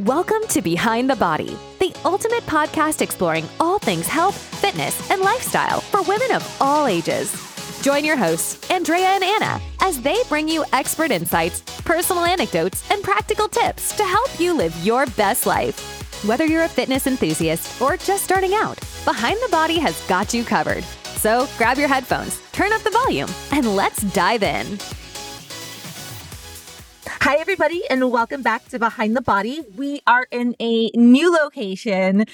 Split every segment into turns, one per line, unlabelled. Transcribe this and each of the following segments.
Welcome to Behind the Body, the ultimate podcast exploring all things health, fitness, and lifestyle for women of all ages. Join your hosts, Andrea and Anna, as they bring you expert insights, personal anecdotes, and practical tips to help you live your best life. Whether you're a fitness enthusiast or just starting out, Behind the Body has got you covered. So grab your headphones, turn up the volume, and let's dive in.
Hi, everybody, and welcome back to Behind the Body. We are in a new location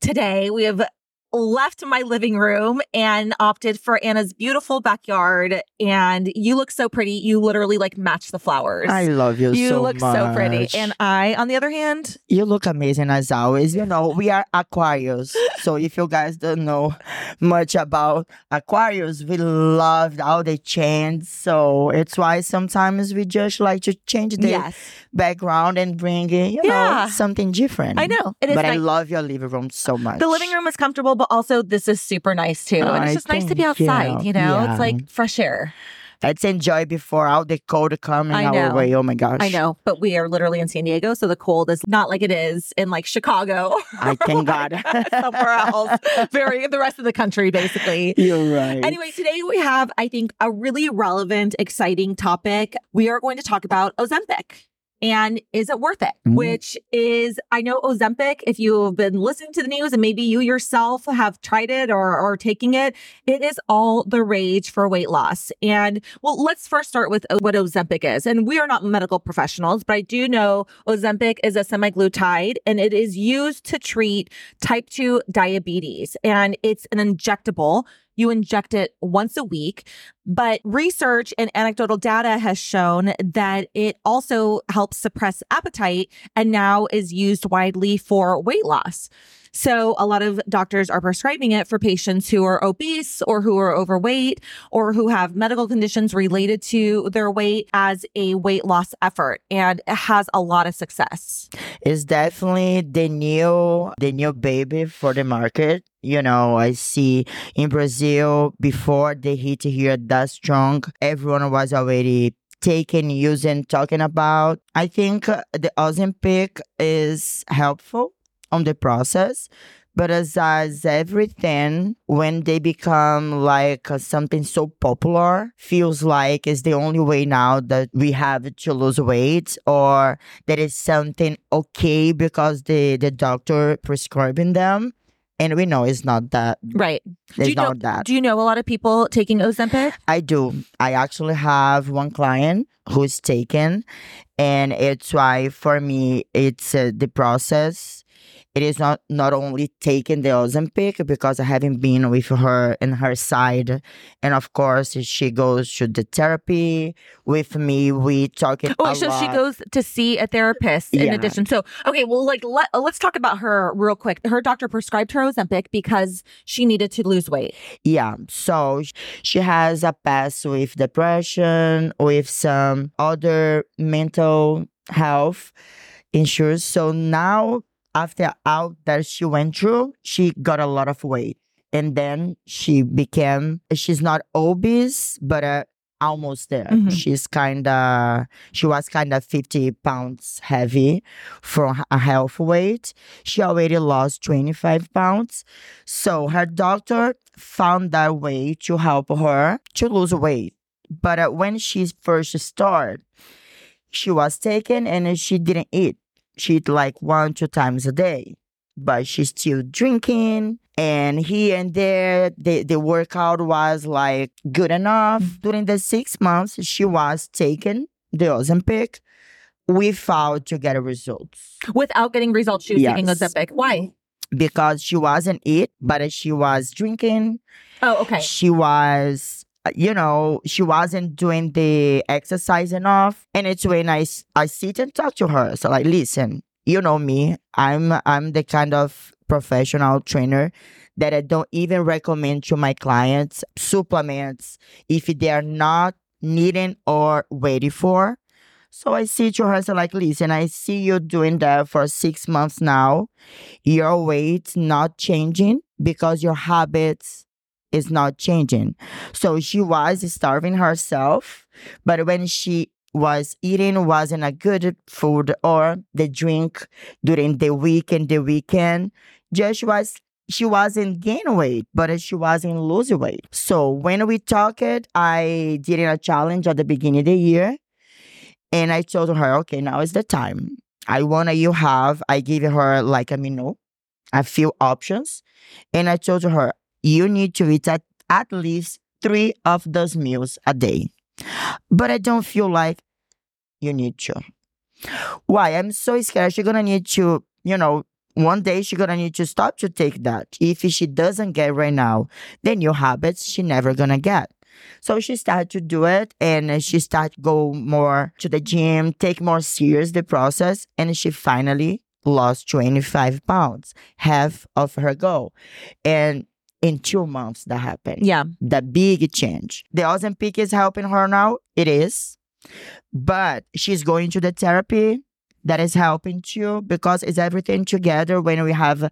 today. We have left my living room and opted for Anna's beautiful backyard. And you look so pretty. You literally like match the flowers.
I love you,
you
so
look so pretty. And I, on the other hand,
you look amazing as always. You know, we are Aquarius. so if you guys don't know much about Aquarius, we love how they change. So it's why sometimes we just like to change the
yes,
background and bring in, you
Yeah.
know, something different.
I know. It is
but I love your living room so much.
the living room is comfortable, but also this is super nice too. and it's just nice to be outside, you know?
yeah.
It's like fresh air.
Let's enjoy before all the cold coming
I
our way. Oh my gosh.
I know, but we are literally in San Diego, so the cold is not like it is in like Chicago.
I thank God.
Uh, somewhere else. Very the rest of the country, basically.
You're right.
Anyway, today we have, I think, a really relevant, exciting topic. We are going to talk about Ozempic. And is it worth it?
Mhm.
Which is, I know Ozempic, if you've been listening to the news and maybe you yourself have tried it or, or taking it, it is all the rage for weight loss. And well, let's first start with uh, what Ozempic is. And we are not medical professionals, but I do know Ozempic is a semaglutide and it is used to treat type 2 diabetes. And it's an injectable. You inject it once a week. But research and anecdotal data has shown that it also helps suppress appetite and now is used widely for weight loss. So a lot of doctors are prescribing it for patients who are obese or who are overweight or who have medical conditions related to their weight as a weight loss effort and it has a lot of success.
It's definitely the new the new baby for the market. You know, I see in Brazil before they hit here that strong, everyone was already taking, using, talking about. I think uh, the Ozempic is helpful on the process. But as, as everything, when they become like uh, something so popular, feels like it's the only way now that we have to lose weight or that is something okay because the the doctor prescribing them and we know it's not that
Right.
it's
you know-
not that
Do you know a lot of people taking Ozempic?
i do i actually have one client who's taken and it's why for me it's uh, the process it is not not only taking the Ozempic because I haven't been with her and her side, and of course she goes to the therapy with me. We talking.
Oh, so she goes to see a therapist in
Yeah.
addition. So, okay, well, like let, let's talk about her real quick. Her doctor prescribed her Ozempic because she needed to lose weight.
Yeah, so she has a past with depression, with some other mental health issues. So now, after all that she went through, she got a lot of weight. And then she became, she's not obese, but uh, almost there.
Mhm.
She's kind of, she was kind of 50 pounds heavy from a health weight. She already lost 25 pounds. So her doctor found that way to help her to lose weight. But uh, when she first started, she was taken and she didn't eat. She eat like one, two times a day. But she's still drinking. And here and there, the, the workout was like good enough. Mm-hmm. During the six months, she was taken the Ozempic without to get results
Without getting results, she was taking
Yes.
Ozempic. Why?
because she wasn't eat, but she was drinking.
Oh, okay.
She was, Uh, you know, she wasn't doing the exercise enough. And it's when I, I sit and talk to her. So like, listen, you know me. I'm I'm the kind of professional trainer that I don't even recommend to my clients supplements if they are not needing or waiting for. So I say to her, so like, listen, I see you doing that for six months now. Your weight not changing because your habits is not changing. So she was starving herself, but when she was eating wasn't a good food or the drink during the week and the weekend just was she wasn't gaining weight, but she wasn't losing weight. So when we talked, I did a challenge at the beginning of the year. And I told her, okay, now is the time. I want you have, I gave her like a menu, a few options. And I told her, you need to eat at, at least three of those meals a day. But I don't feel like you need to. Why? I'm so scared. She's gonna need to, you know, one day she's gonna need to stop to take that. If she doesn't get right now, then new habits she never gonna get. So she started to do it and she started go more to the gym, take more serious the process, and she finally lost 25 pounds, half of her goal. And in two months that happened.
Yeah.
The big change. The Ozempic is helping her now. It is. But she's going to the therapy that is helping too because it's everything together when we have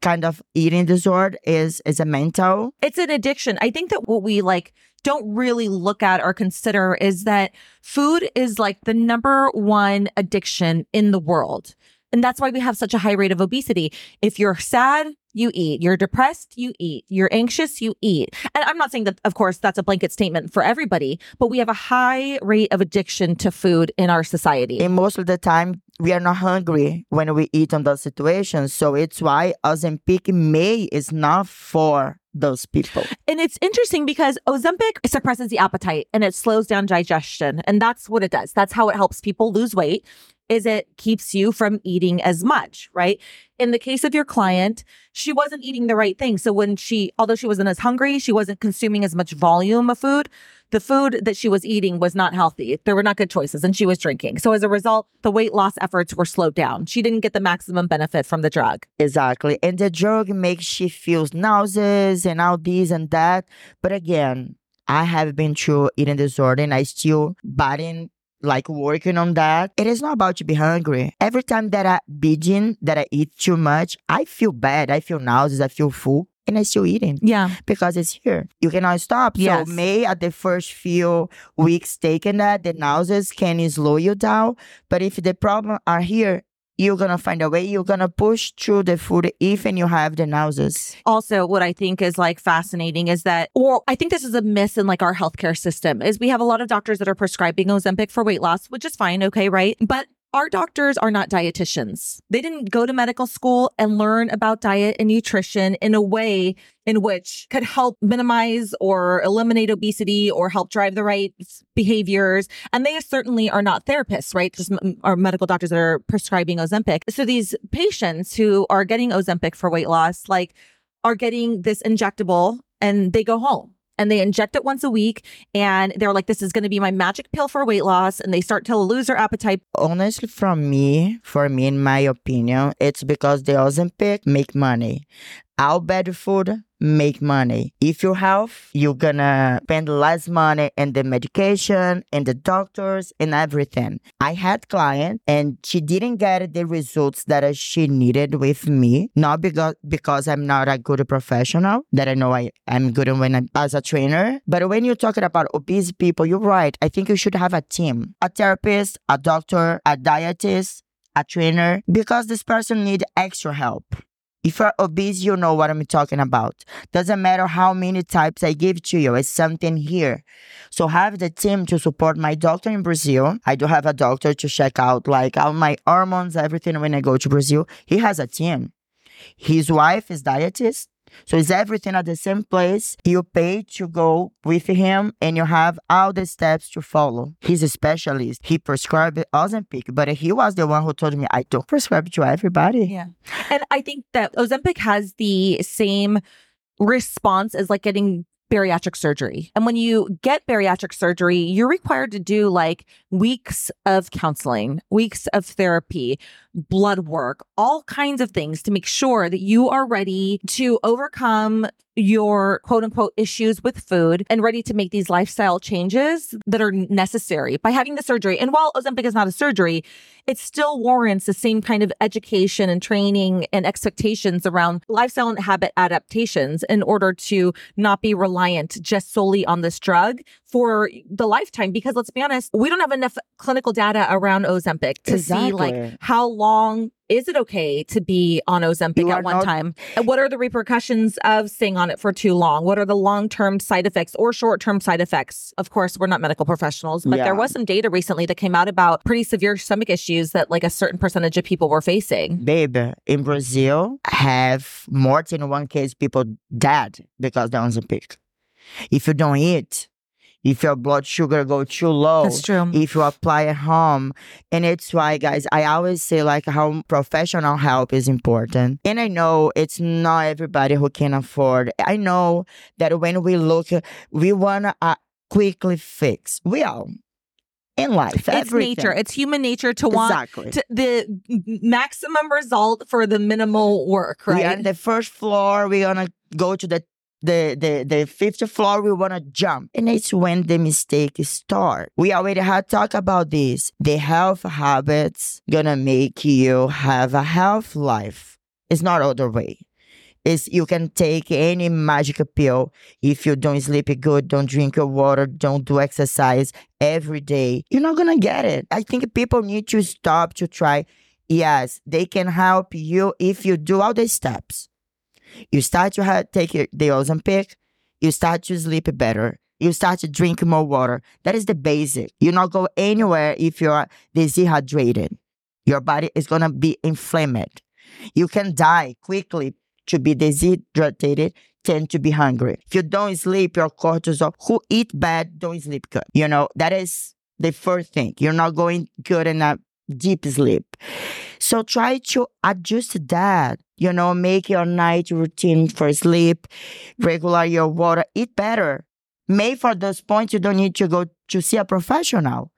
kind of eating disorder is is a mental
it's an addiction i think that what we like don't really look at or consider is that food is like the number one addiction in the world and that's why we have such a high rate of obesity if you're sad you eat. You're depressed, you eat. You're anxious, you eat. And I'm not saying that, of course, that's a blanket statement for everybody, but we have a high rate of addiction to food in our society.
And most of the time, we are not hungry when we eat on those situations. So it's why Ozempic May is not for those people.
And it's interesting because Ozempic suppresses the appetite and it slows down digestion. And that's what it does. That's how it helps people lose weight is it keeps you from eating as much, right? In the case of your client, she wasn't eating the right thing. So when she, although she wasn't as hungry, she wasn't consuming as much volume of food. The food that she was eating was not healthy. There were not good choices and she was drinking. So as a result, the weight loss efforts were slowed down. She didn't get the maximum benefit from the drug.
Exactly. And the drug makes she feel nauseous and all this and that. But again, I have been through eating disorder and I still biting like working on that. It is not about to be hungry. Every time that I binge, that I eat too much, I feel bad. I feel nauseous. I feel full. And I still eating.
Yeah.
Because it's here. You cannot stop.
Yes.
So may at the first few weeks taking that, the nauseous can slow you down. But if the problem are here, you're gonna find a way. You're gonna push through the food even you have the nauseous
also what i think is like fascinating is that or i think this is a miss in like our healthcare system is we have a lot of doctors that are prescribing ozempic for weight loss which is fine okay right? But our doctors are not dietitians. They didn't go to medical school and learn about diet and nutrition in a way in which could help minimize or eliminate obesity or help drive the right behaviors. And they certainly are not therapists, right? Just are medical doctors that are prescribing Ozempic. So these patients who are getting Ozempic for weight loss, like are getting this injectable and they go home and they inject it once a week and they're like this is going to be my magic pill for weight loss and they start to lose their appetite.
Honestly from me for me in my opinion it's because the ozempic make money. All bad food make money. If you health, you're gonna spend less money in the medication and the doctors and everything. I had client and she didn't get the results that she needed with me, not because because I'm not a good professional, that I know I, I'm good when I'm as a trainer. But when you're talking about obese people, you're right. I think you should have a team, a therapist, a doctor, a dietist, a trainer, because this person need extra help. If you're obese, you know what I'm talking about. Doesn't matter how many types I give to you, it's something here. So have the team to support my doctor in Brazil. I do have a doctor to check out like all my hormones, everything when I go to Brazil. He has a team. His wife is dietist. So it's everything at the same place. You pay to go with him and you have all the steps to follow. He's a specialist. He prescribed Ozempic, but he was the one who told me I don't prescribe to everybody.
Yeah. And I think that Ozempic has the same response as like getting bariatric surgery. And when you get bariatric surgery, you're required to do like weeks of counseling, weeks of therapy, blood work, all kinds of things to make sure that you are ready to overcome your quote unquote issues with food and ready to make these lifestyle changes that are necessary by having the surgery. And while Ozempic is not a surgery, it still warrants the same kind of education and training and expectations around lifestyle and habit adaptations in order to not be reliant just solely on this drug for the lifetime. Because let's be honest, we don't have enough clinical data around Ozempic to
Exactly.
see like how long is it okay to be on Ozempic at one
not-
time? And what are the repercussions of staying on it for too long? What are the long term side effects or short term side effects? Of course, we're not medical professionals, but
Yeah.
there was some data recently that came out about pretty severe stomach issues that like a certain percentage of people were facing.
Babe, in Brazil, have more than one case people dead because they're on Ozempic. If you don't eat, if your blood sugar go too low, that's
true.
if you apply at home. And it's why, guys, I always say like how professional help is important. And I know it's not everybody who can afford. I know that when we look, we want to uh, quickly fix. We all in life.
It's
everything.
nature. It's human nature to want
exactly.
to, the maximum result for the minimal work,
We are
right?
on the first floor. We're gonna go to the the the the fifth floor. We wanna jump, and it's when the mistake start. We already had talked about this. The health habits gonna make you have a health life. It's not other way. Is you can take any magic pill if you don't sleep good, don't drink your water, don't do exercise every day. You're not gonna get it. I think people need to stop to try Yes, they can help you if you do all the steps. You start to have, take the Ozempic, you start to sleep better. You start to drink more water. That is the basic. You not go anywhere if you're dehydrated. Your body is gonna be inflamed. You can die quickly to be dehydrated, tend to be hungry. If you don't sleep, your cortisol, who eat bad, don't sleep good. You know, that is the first thing. You're not going good in a deep sleep. So try to adjust that. You know, make your night routine for sleep, regular your water, eat better. Maybe for those points you don't need to go to see a professional.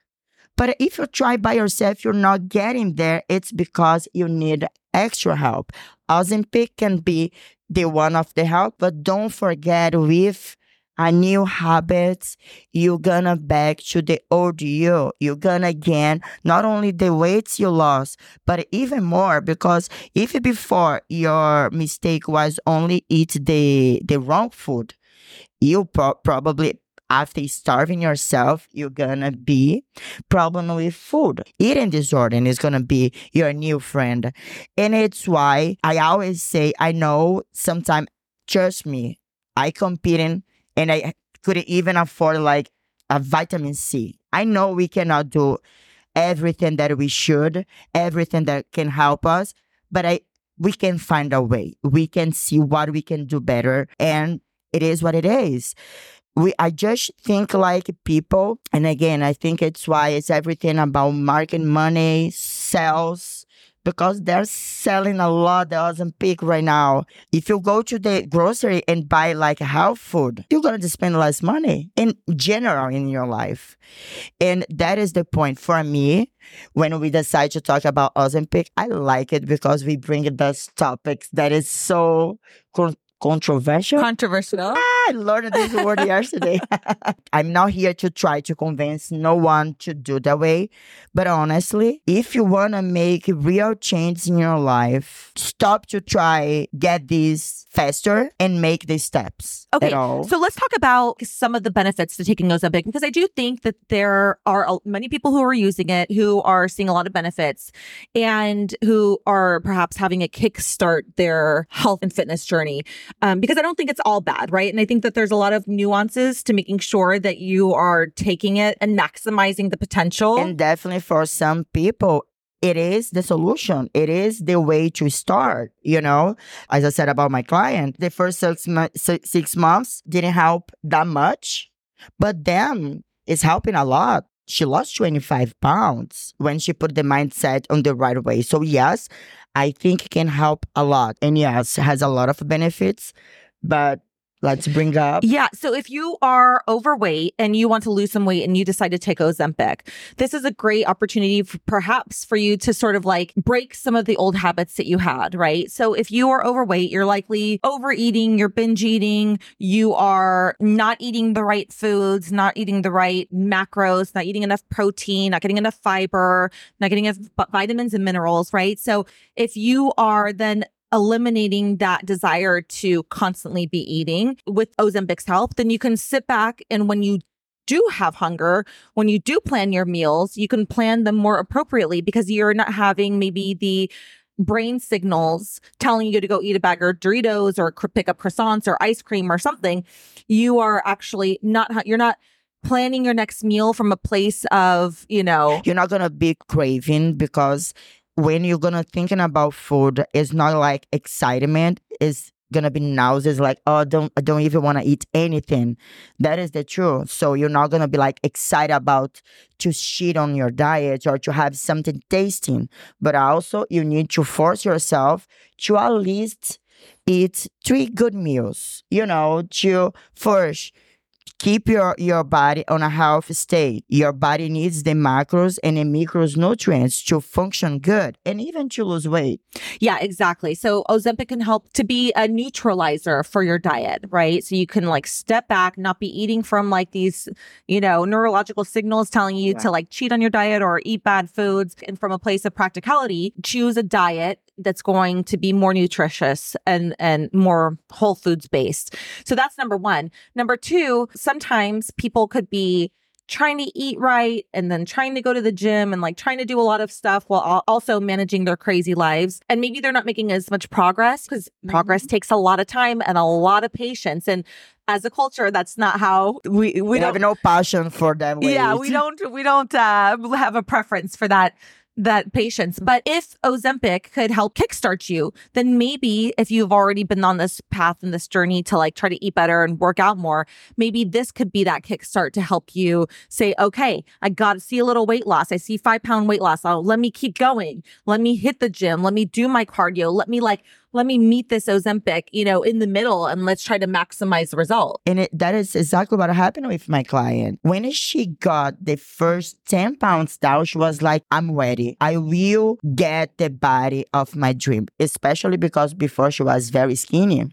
But if you try by yourself, you're not getting there, it's because you need extra help. Ozempic can be the one of the help, but don't forget with a new habits, you're gonna back to the old you. You're gonna gain not only the weights you lost, but even more because if before your mistake was only eat the the wrong food, you pro- probably after starving yourself, you're gonna be problem with food. Eating disorder is gonna be your new friend. And it's why I always say, I know sometimes, trust me, I competing and I couldn't even afford like a vitamin C. I know we cannot do everything that we should, everything that can help us, but I we can find a way. We can see what we can do better and it is what it is. We I just think like people and again I think it's why it's everything about market money, sales because they're selling a lot Ozempic right now. If you go to the grocery and buy like health food, you're gonna spend less money in general in your life. And that is the point for me when we decide to talk about Ozempic. I like it because we bring those topics that is so con- controversial.
Controversial.
I learned this word yesterday. I'm not here to try to convince no one to do that way. But honestly, if you want to make real change in your life, stop to try get this faster and make the steps
Okay,
at all.
so let's talk about some of the benefits to taking Ozempic because I do think that there are many people who are using it who are seeing a lot of benefits and who are perhaps having a kickstart their health and fitness journey. Um, because I don't think it's all bad, right? And I think that there's a lot of nuances to making sure that you are taking it and maximizing the potential.
and definitely for some people, it is the solution. It is the way to start. You know, as I said about my client, the first six, mo- six months didn't help that much, but then it's helping a lot. She lost 25 pounds when she put the mindset on the right way. So, yes, I think it can help a lot. And yes, has a lot of benefits, but let's bring up.
Yeah. So if you are overweight and you want to lose some weight and you decide to take Ozempic, this is a great opportunity for, perhaps for you to sort of like break some of the old habits that you had, right? So if you are overweight, you're likely overeating, you're binge eating, you are not eating the right foods, not eating the right macros, not eating enough protein, not getting enough fiber, not getting enough vitamins and minerals, right? So if you are then eliminating that desire to constantly be eating with Ozempic's help, then you can sit back and when you do have hunger, when you do plan your meals, you can plan them more appropriately because you're not having maybe the brain signals telling you to go eat a bag of Doritos or pick up croissants or ice cream or something. You are actually not, you're not planning your next meal from a place of, you know,
You're not gonna be craving because when you're gonna thinking about food, it's not like excitement. It's gonna be nauseous, like oh, don't I don't even want to eat anything. That is the truth. So you're not gonna be like excited about to shit on your diet or to have something tasting. But also you need to force yourself to at least eat three good meals. You know, to first keep your, your body on a healthy state. Your body needs the macros and the micros nutrients to function good and even to lose weight.
Yeah, exactly. So Ozempic can help to be a neutralizer for your diet, right? So you can like step back, not be eating from like these, you know, neurological signals telling you
Yeah.
to like cheat on your diet or eat bad foods. And from a place of practicality, choose a diet that's going to be more nutritious and and more whole foods based. So that's number 1. Number 2, sometimes people could be trying to eat right and then trying to go to the gym and like trying to do a lot of stuff while also managing their crazy lives. And maybe they're not making as much progress because progress takes a lot of time and a lot of patience. And as a culture, that's not how we we
We have no passion for them.
yeah, we don't we don't uh, have a preference for that that patience. But if Ozempic could help kickstart you, then maybe if you've already been on this path and this journey to like try to eat better and work out more, maybe this could be that kickstart to help you say, okay, I got to see a little weight loss. I see five pound weight loss. Oh, let me keep going. Let me hit the gym. Let me do my cardio. Let me like, let me meet this Ozempic, you know, in the middle and let's try to maximize the result.
And it, that is exactly what happened with my client. When she got the first 10 pounds down, she was like, I'm ready. I will get the body of my dream, especially because before she was very skinny.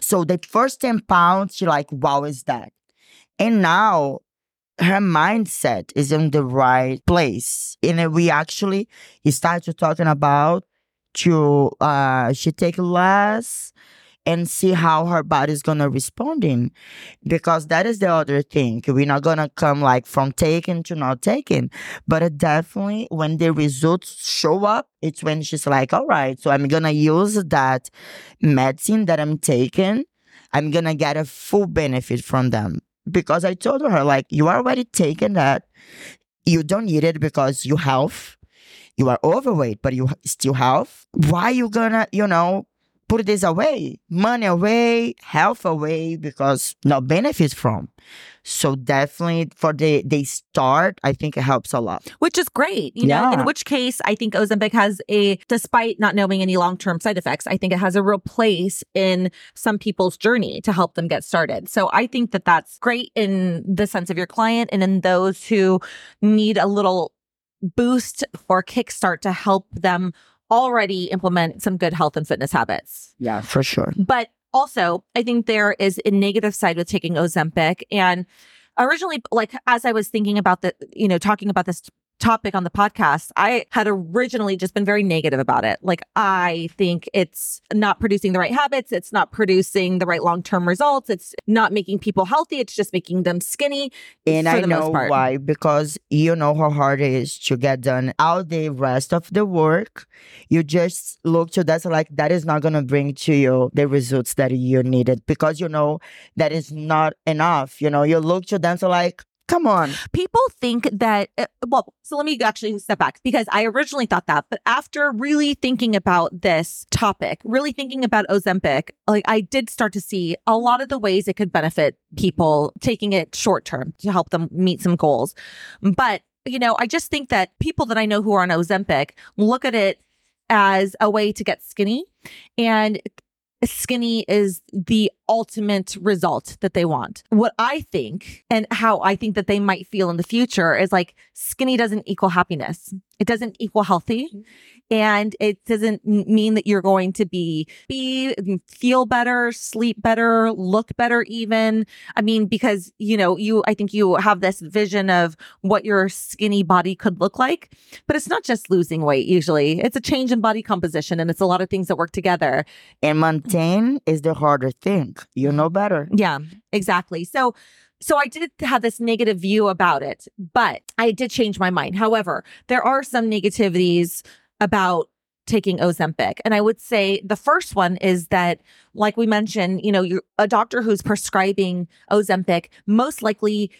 So the first 10 pounds, she like, wow, is that? And now her mindset is in the right place. And we actually started talking about to uh she take less and see how her body's gonna responding because that is the other thing. We're not gonna come like from taking to not taking but it definitely when the results show up it's when she's like all right so i'm gonna use that medicine that i'm taking. I'm gonna get a full benefit from them. Because i told her like you already taking that. You don't need it because you have you are overweight but you still have why you gonna you know put this away money away health away because no benefits from so definitely for the the start i think it helps a lot
which is great. You know, in which case I think Ozempic has a, despite not knowing any long term side effects, I think it has a real place in some people's journey to help them get started. So I think that that's great in the sense of your client and in those who need a little boost or kickstart to help them already implement some good health and fitness habits.
yeah for sure
But also, I think there is a negative side with taking Ozempic. And originally, like as I was thinking about the, you know, talking about this topic on the podcast, I had originally just been very negative about it. Like I think it's not producing the right habits, it's not producing the right long-term results, it's not making people healthy, it's just making them skinny.
And
for
I
the most
know
part.
why, because you know how hard it is to get done all the rest of the work. You just look to that like that is not gonna bring to you the results that you needed because you know that is not enough. You know, you look to them so like, come on.
people think that uh, well so let me actually step back because i originally thought that but after really thinking about this topic really thinking about ozempic like i did start to see a lot of the ways it could benefit people taking it short term to help them meet some goals but you know i just think that people that i know who are on ozempic look at it as a way to get skinny and skinny is the ultimate result that they want. What I think and how I think that they might feel in the future is like skinny doesn't equal happiness. It doesn't equal healthy. Mm-hmm. And it doesn't mean that you're going to be be feel better sleep better look better even. I mean because you know you i think you have this vision of what your skinny body could look like but it's not just losing weight usually. It's a change in body composition and it's a lot of things that work together.
And maintain is the harder thing you know better
yeah exactly so so I did have this negative view about it, but I did change my mind. However, there are some negativities about taking Ozempic. And I would say the first one is that, like we mentioned, you know, you're a doctor who's prescribing Ozempic most likely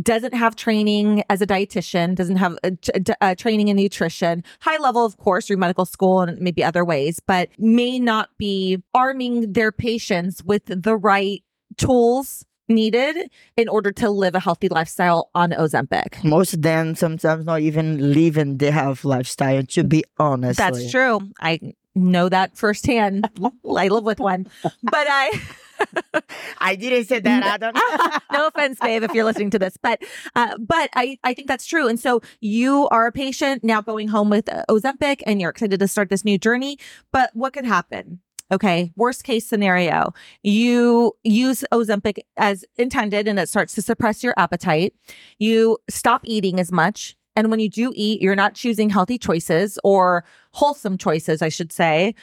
doesn't have training as a dietitian, doesn't have a, a, training in nutrition, high level, of course, through medical school and maybe other ways, but may not be arming their patients with the right tools needed in order to live a healthy lifestyle on Ozempic.
Most of them sometimes not even living the health lifestyle, to be honest.
That's true. I know that firsthand. I live with one. But I
I didn't say that, Adam.
no offense, babe, if you're listening to this, but uh, but I I think that's true. And so you are a patient now going home with Ozempic, and you're excited to start this new journey. But what could happen? Okay. Worst case scenario, you use Ozempic as intended and it starts to suppress your appetite. You stop eating as much. And when you do eat, you're not choosing healthy choices or wholesome choices, I should say.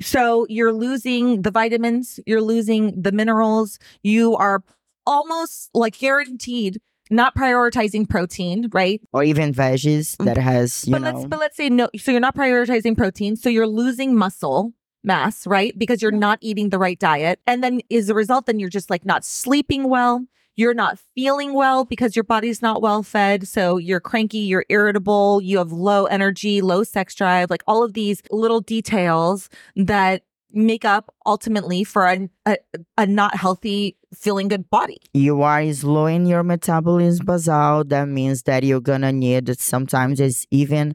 So you're losing the vitamins, you're losing the minerals. You are almost like guaranteed not prioritizing protein, right?
Or even veggies mm. that has, you
but
know.
Let's, but let's say no. So you're not prioritizing protein. So you're losing muscle mass, right? Because you're not eating the right diet. And then as a result, then you're just like not sleeping well. You're not feeling well because your body's not well fed. So you're cranky, you're irritable, you have low energy, low sex drive, like all of these little details that make up ultimately for a, a, a, not healthy feeling good body
you are slowing your metabolism basal that means that you're gonna need sometimes it's even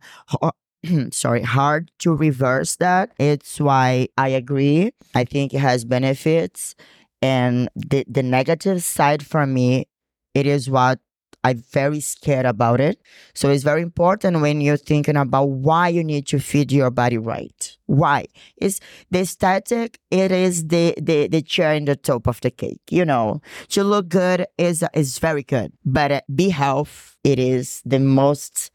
sorry, hard to reverse that. It's why I agree. I think it has benefits. And the, the negative side for me, it is what I'm very scared about it. So it's very important when you're thinking about why you need to feed your body right. Why? It's the aesthetic, it is the, the, the cherry in the top of the cake. You know, to look good is, is very good, but uh, be health, it is the most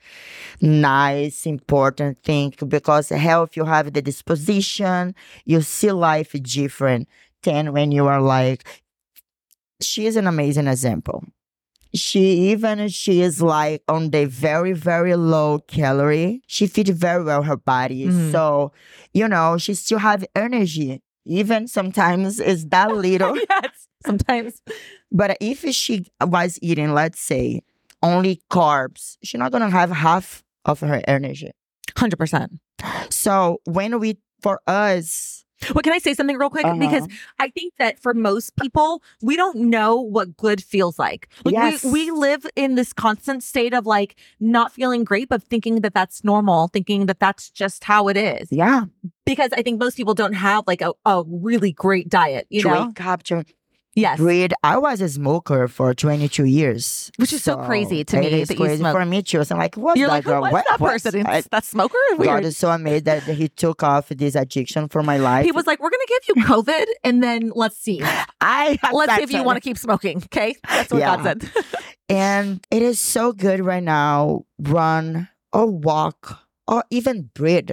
nice, important thing because health, you have the disposition, you see life different than when you are like, she is an amazing example. She even she is like on the very very low calorie. She feeds very well her body. Mm. so you know she still have energy. Even sometimes it's that little.
Yes sometimes.
But if she was eating let's say only carbs she's not gonna have half of her energy.
100%
so when we for us
well, can I say something real quick? Uh-huh. Because I think that for most people, we don't know what good feels like. like
yes.
we, we live in this constant state of like not feeling great, but thinking that that's normal, thinking that that's just how it is.
Yeah.
Because I think most people don't have like a, a really great diet, you
Drink
know?
capture
Yes.
Breed. I was a smoker for 22 years.
Which is so, so crazy to me that
crazy for me too. So I'm like, what's
You're
that
like,
girl?
what's
what,
that
what?
person?
I,
that smoker? Weird.
God is so amazed that he took off this addiction for my life.
He was like, we're going to give you COVID and then let's see.
I
Let's see if you want to keep smoking. Okay. That's what
yeah.
God said.
and it is so good right now. Run or walk or even breathe.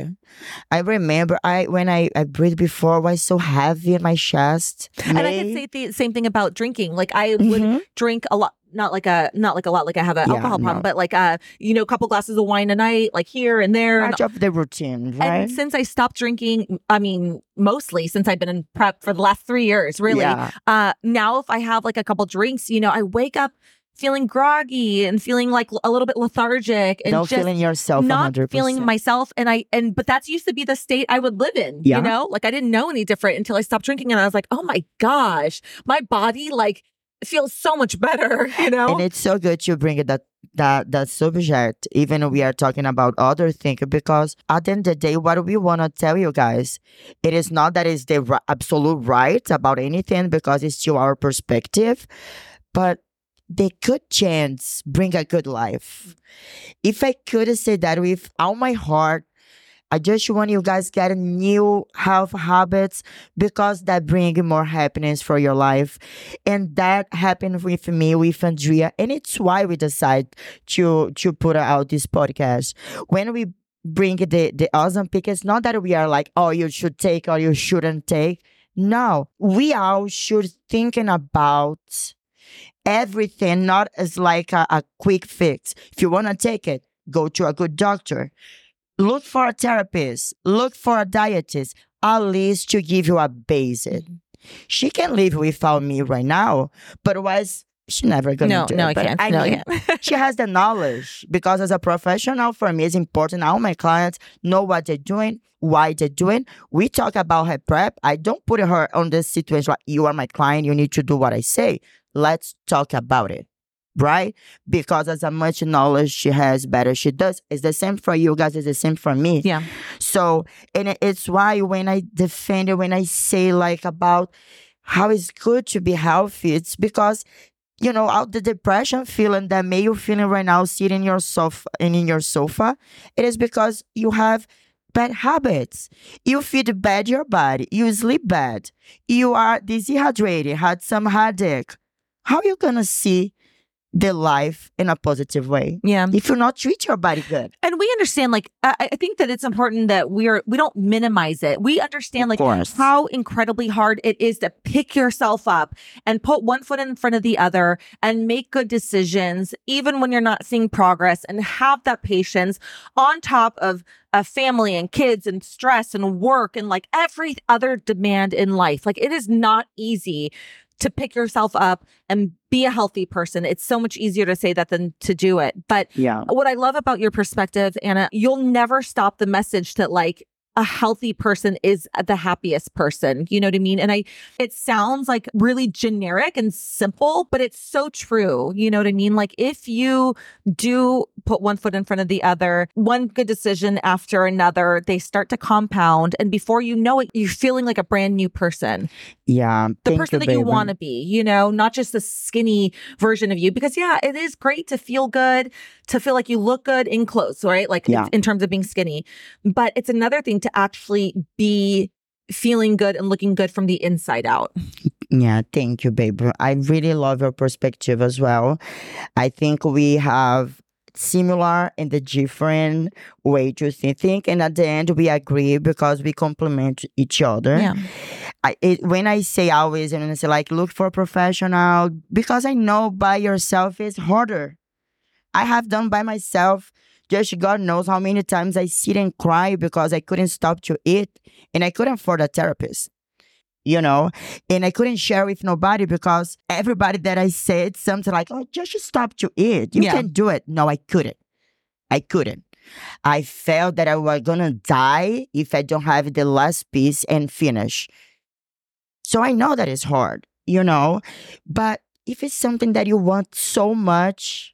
I remember I when I, I breathed before was so heavy in my chest.
And I can say the same thing about drinking. Like I would mm-hmm. drink a lot not like a not like a lot like I have an yeah, alcohol problem, no. but like uh you know a couple glasses of wine a night, like here and there.
Match up the routine, right?
And since I stopped drinking, I mean mostly since I've been in prep for the last three years, really.
Yeah.
Uh now if I have like a couple drinks, you know, I wake up feeling groggy and feeling like a little bit lethargic and
not feeling yourself
not
100%.
feeling myself and i and but that's used to be the state i would live in
yeah.
you know like i didn't know any different until i stopped drinking and i was like oh my gosh my body like feels so much better you know
and it's so good to bring that that that subject, even we are talking about other things, because at the end of the day, what we want to tell you guys, it is not that it's the absolute right about anything because it's to our perspective, but the good chance bring a good life. If I could say that with all my heart, I just want you guys get new health habits because that bring more happiness for your life. And that happened with me, with Andrea. And it's why we decide to to put out this podcast. When we bring the, the Ozempic, it's not that we are like, oh, you should take or you shouldn't take. No, we all should thinking about everything, not as like a, a quick fix. If you want to take it, go to a good doctor look for a therapist, look for a dietist, at least to give you a basic. Mm-hmm. She can live without me right now, but was she never gonna
No,
do
no,
it.
I can't. No, I
mean,
can't.
she has the knowledge because as a professional for me it's important all my clients know what they're doing why they're doing we talk about her prep i don't put her on this situation like you are my client you need to do what i say let's talk about it right because as much knowledge she has better she does it's the same for you guys it's the same for me
Yeah.
so, and it's why when I defend it, when I say like about how it's good to be healthy, it's because, you know, out the depression feeling that may you feeling right now, sitting in your sofa and in your sofa, it is because you have bad habits. You feed bad your body. You sleep bad. You are dehydrated, had some headache. How are you gonna see the life in a positive way
Yeah.
if you not treat your body good?
And we understand, like, I, I think that it's important that we're, we don't minimize it. We understand, like,
course.
how incredibly hard it is to pick yourself up and put one foot in front of the other and make good decisions, even when you're not seeing progress and have that patience on top of a family and kids and stress and work and like every other demand in life. Like, it is not easy to pick yourself up and be a healthy person. It's so much easier to say that than to do it. But
Yeah.
what I love about your perspective, Anna, you'll never stop the message that like a healthy person is the happiest person. You know what I mean? And I, it sounds like really generic and simple, but it's so true. You know what I mean? Like if you do put one foot in front of the other, one good decision after another, they start to compound. And before you know it, you're feeling like a brand new person
Yeah.
the person
you,
that you want to be, you know, not just the skinny version of you. Because yeah, it is great to feel good, to feel like you look good in clothes, right? Like
Yeah.
in terms of being skinny. But it's another thing to actually be feeling good and looking good from the inside out.
Yeah, thank you, babe. I really love your perspective as well. I think we have similar and the different way to thi- think, and at the end we agree because we complement each other.
Yeah.
I, it, when I say always, and I say like look for a professional because I know by yourself is harder. I have done by myself. Just God knows how many times I sit and cry because I couldn't stop to eat and I couldn't afford a therapist. You know, and I couldn't share with nobody because everybody that I said something like, "Oh, just stop to eat. You
Yeah.
can do it." No, I couldn't. I couldn't. I felt that I was gonna die if I don't have the last piece and finish. So I know that it's hard, you know, but if it's something that you want so much,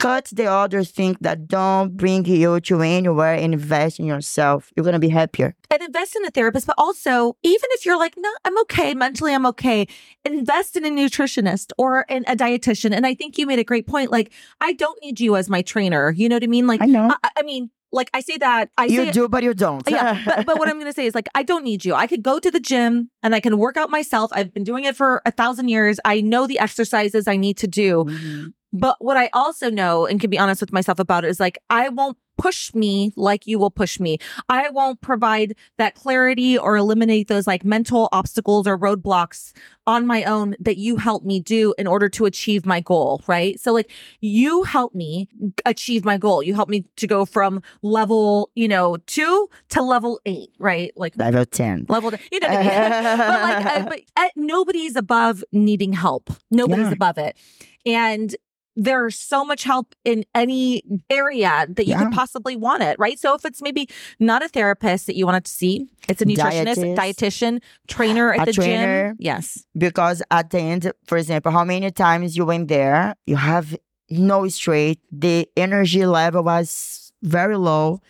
cut the other thing that don't bring you to anywhere and invest in yourself. You're gonna be happier.
And invest in a therapist, but also, even if you're like, no, I'm okay, mentally, I'm okay, invest in a nutritionist or in a dietitian. And I think you made a great point. Like, I don't need you as my trainer. You know what I mean? Like,
I know.
I, I mean, like I say that I say
you
it-
do, but you don't.
yeah, but, but what I'm going to say is like, I don't need you. I could go to the gym and I can work out myself. I've been doing it for a thousand years. I know the exercises I need to do.
Mhm.
But what I also know and can be honest with myself about it is like, I won't push me like you will push me. I won't provide that clarity or eliminate those like mental obstacles or roadblocks on my own that you help me do in order to achieve my goal. Right. So like you help me achieve my goal. You help me to go from level, you know, two to level eight. Right. Like
Level 10.
level, you know, what I mean? but like, uh, but uh, nobody's above needing help. Nobody's
Yeah.
above it. And there's so much help in any area that you
Yeah.
could possibly want it, right? So if it's maybe not a therapist that you wanted to see, it's a nutritionist,
Dietist.
dietitian, trainer at the
trainer.
gym. Yes.
Because at the end, for example, how many times you went there, you have no straight. The energy level was very low.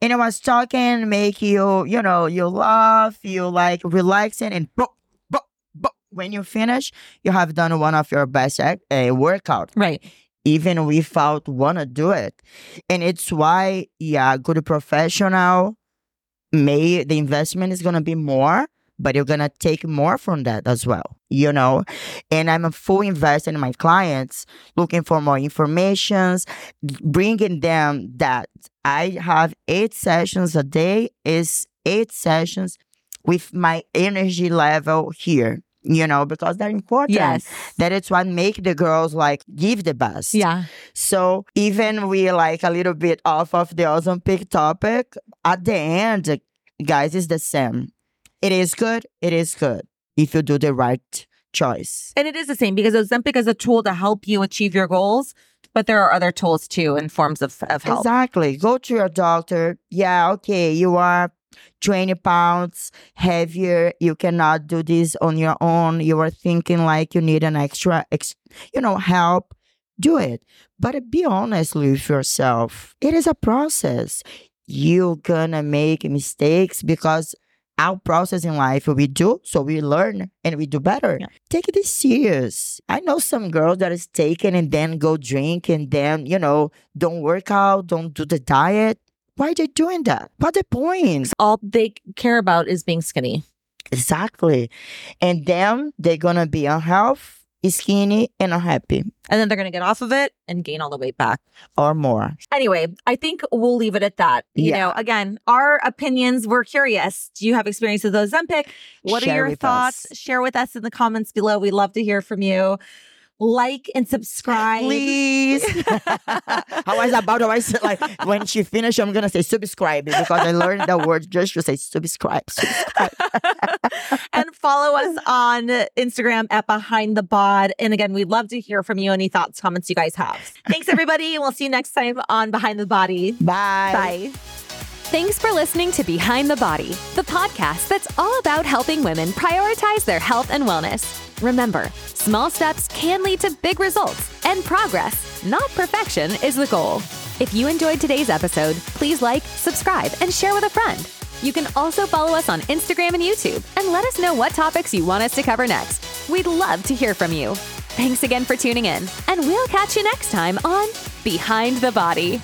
And I was talking, make you, you know, you laugh, you like relaxing and bo, bo, bo. When you finish, you have done one of your best uh, workout.
Right.
Even without wanna do it. And it's why, yeah, good professional may the investment is gonna be more but you're gonna take more from that as well, you know. And I'm a full investor in my clients, looking for more informations, bringing them that I have eight sessions a day is eight sessions with my energy level here you know, because they're important.
Yes.
That it's what make the girls like give the best.
Yeah.
So even we like a little bit off of the Ozempic topic, at the end, guys, it's the same it is good. It is good if you do the right choice.
And it is the same because Ozempic is a tool to help you achieve your goals, but there are other tools too in forms of, of help.
Exactly. Go to your doctor. Yeah, okay, you are 20 pounds heavier. You cannot do this on your own. You are thinking like you need an extra, ex- you know, help. Do it. But be honest with yourself. It is a process. You're gonna make mistakes because our process in life we do so we learn and we do better yeah. take this serious i know some girls that is taken and then go drink and then you know don't work out don't do the diet why are they doing that what the point
all they care about is being skinny
exactly and then they're gonna be unhealthy skinny and unhappy.
And then they're going to get off of it and gain all the weight back
or more.
Anyway, I think we'll leave it at that. You yeah. know, again, our opinions, we're curious. Do you have experience with Ozempic? What Share are your thoughts? Us. Share with us in the comments below. We'd love to hear from you like and subscribe.
Please. I was about to say, like, when she finished, I'm going to say subscribe because I learned that word just to say subscribe. subscribe.
and follow us on Instagram at Behind the Bod. And again, we'd love to hear from you. Any thoughts, comments you guys have. Thanks, everybody. we'll see you next time on Behind the Body.
Bye.
Bye.
Thanks for listening to Behind the Body, the podcast that's all about helping women prioritize their health and wellness. Remember, small steps can lead to big results, and progress, not perfection, is the goal. If you enjoyed today's episode, please like, subscribe, and share with a friend. You can also follow us on Instagram and YouTube and let us know what topics you want us to cover next. We'd love to hear from you. Thanks again for tuning in, and we'll catch you next time on Behind the Body.